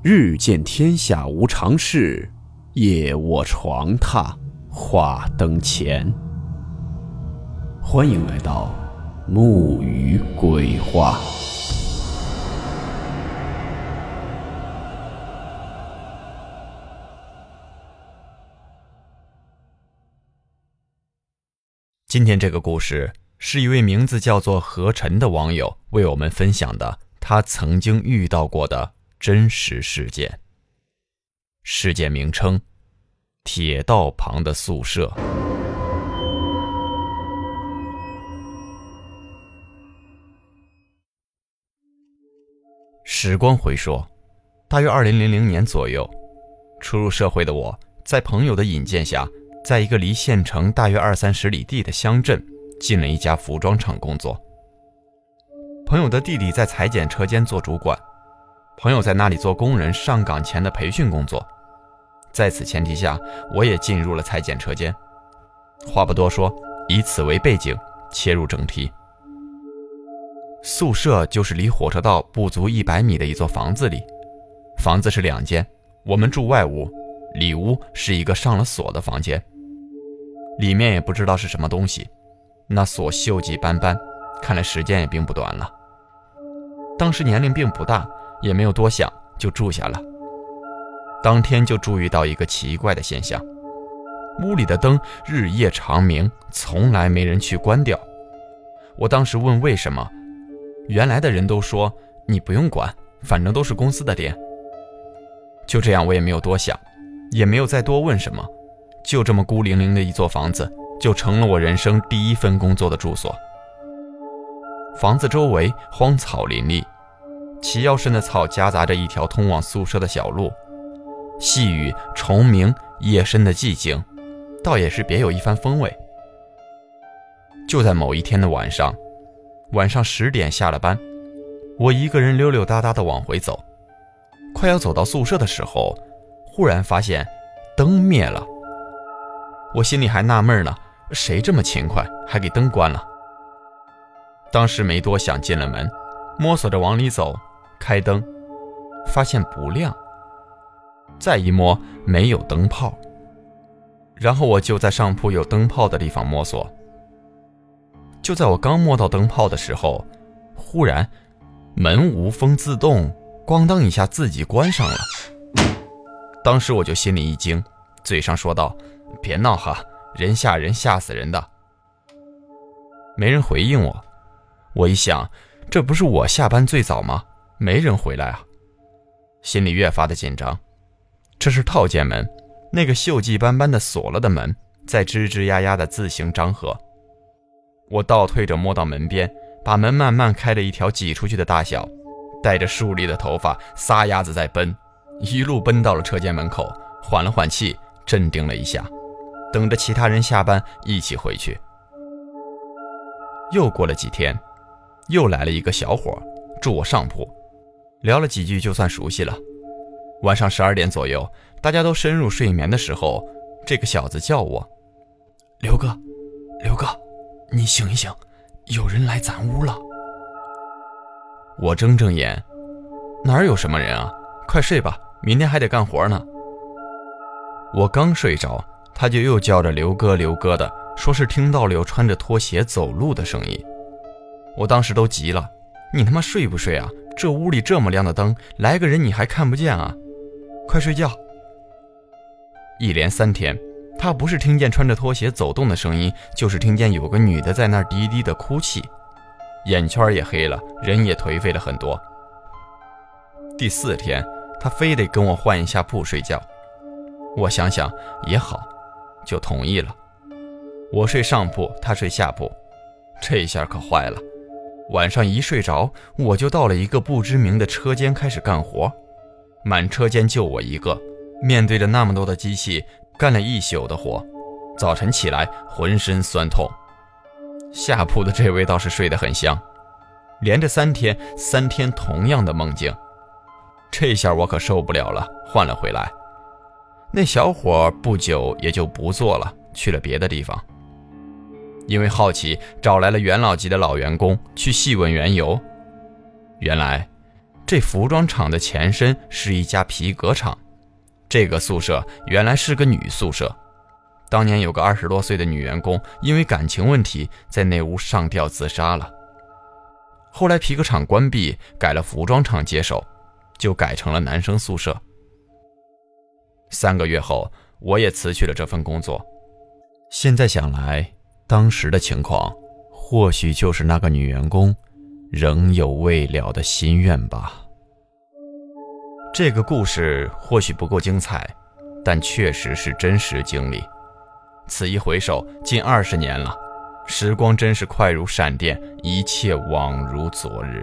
日见天下无常事，夜卧床榻话灯前。欢迎来到木鱼鬼话。今天这个故事是一位名字叫做何晨的网友为我们分享的，他曾经遇到过的。真实事件。事件名称：铁道旁的宿舍。时光回溯，大约二零零零年左右，初入社会的我，在朋友的引荐下，在一个离县城大约二三十里地的乡镇，进了一家服装厂工作。朋友的弟弟在裁剪车间做主管。朋友在那里做工人上岗前的培训工作，在此前提下，我也进入了裁剪车间。话不多说，以此为背景，切入正题。宿舍就是离火车道不足一百米的一座房子里，房子是两间，我们住外屋，里屋是一个上了锁的房间。里面也不知道是什么东西，那锁锈迹斑斑，看来时间也并不短了。当时年龄并不大。也没有多想，就住下了。当天就注意到一个奇怪的现象：屋里的灯日夜长明，从来没人去关掉。我当时问为什么，原来的人都说你不用管，反正都是公司的电。就这样，我也没有多想，也没有再多问什么。就这么孤零零的一座房子，就成了我人生第一份工作的住所。房子周围荒草林立。齐腰深的草夹杂着一条通往宿舍的小路，细雨、虫鸣，夜深的寂静，倒也是别有一番风味。就在某一天的晚上，晚上十点下了班，我一个人溜溜达达的往回走，快要走到宿舍的时候，忽然发现灯灭了。我心里还纳闷呢，谁这么勤快，还给灯关了？当时没多想，进了门，摸索着往里走。开灯，发现不亮。再一摸，没有灯泡。然后我就在上铺有灯泡的地方摸索。就在我刚摸到灯泡的时候，忽然门无风自动，咣当一下自己关上了。当时我就心里一惊，嘴上说道：“别闹哈，人吓人，吓死人的。”没人回应我。我一想，这不是我下班最早吗？没人回来啊，心里越发的紧张。这是套间门，那个锈迹斑斑的锁了的门在吱吱呀呀的自行张合。我倒退着摸到门边，把门慢慢开了一条挤出去的大小，带着竖立的头发，撒丫子在奔，一路奔到了车间门口，缓了缓气，镇定了一下，等着其他人下班一起回去。又过了几天，又来了一个小伙，住我上铺。聊了几句，就算熟悉了。晚上十二点左右，大家都深入睡眠的时候，这个小子叫我：“刘哥，刘哥，你醒一醒，有人来咱屋了。”我睁睁眼，哪儿有什么人啊？快睡吧，明天还得干活呢。我刚睡着，他就又叫着“刘哥，刘哥”的，说是听到了有穿着拖鞋走路的声音。我当时都急了：“你他妈睡不睡啊？”这屋里这么亮的灯，来个人你还看不见啊？快睡觉！一连三天，他不是听见穿着拖鞋走动的声音，就是听见有个女的在那儿低低的哭泣，眼圈也黑了，人也颓废了很多。第四天，他非得跟我换一下铺睡觉，我想想也好，就同意了。我睡上铺，他睡下铺，这下可坏了。晚上一睡着，我就到了一个不知名的车间开始干活，满车间就我一个，面对着那么多的机器，干了一宿的活，早晨起来浑身酸痛。下铺的这位倒是睡得很香，连着三天，三天同样的梦境，这下我可受不了了，换了回来。那小伙不久也就不做了，去了别的地方。因为好奇，找来了元老级的老员工去细问缘由。原来，这服装厂的前身是一家皮革厂，这个宿舍原来是个女宿舍。当年有个二十多岁的女员工，因为感情问题，在那屋上吊自杀了。后来皮革厂关闭，改了服装厂接手，就改成了男生宿舍。三个月后，我也辞去了这份工作。现在想来，当时的情况，或许就是那个女员工。仍有未了的心愿吧。这个故事或许不够精彩，但确实是真实经历。此一回首，近二十年了，时光真是快如闪电，一切往如昨日。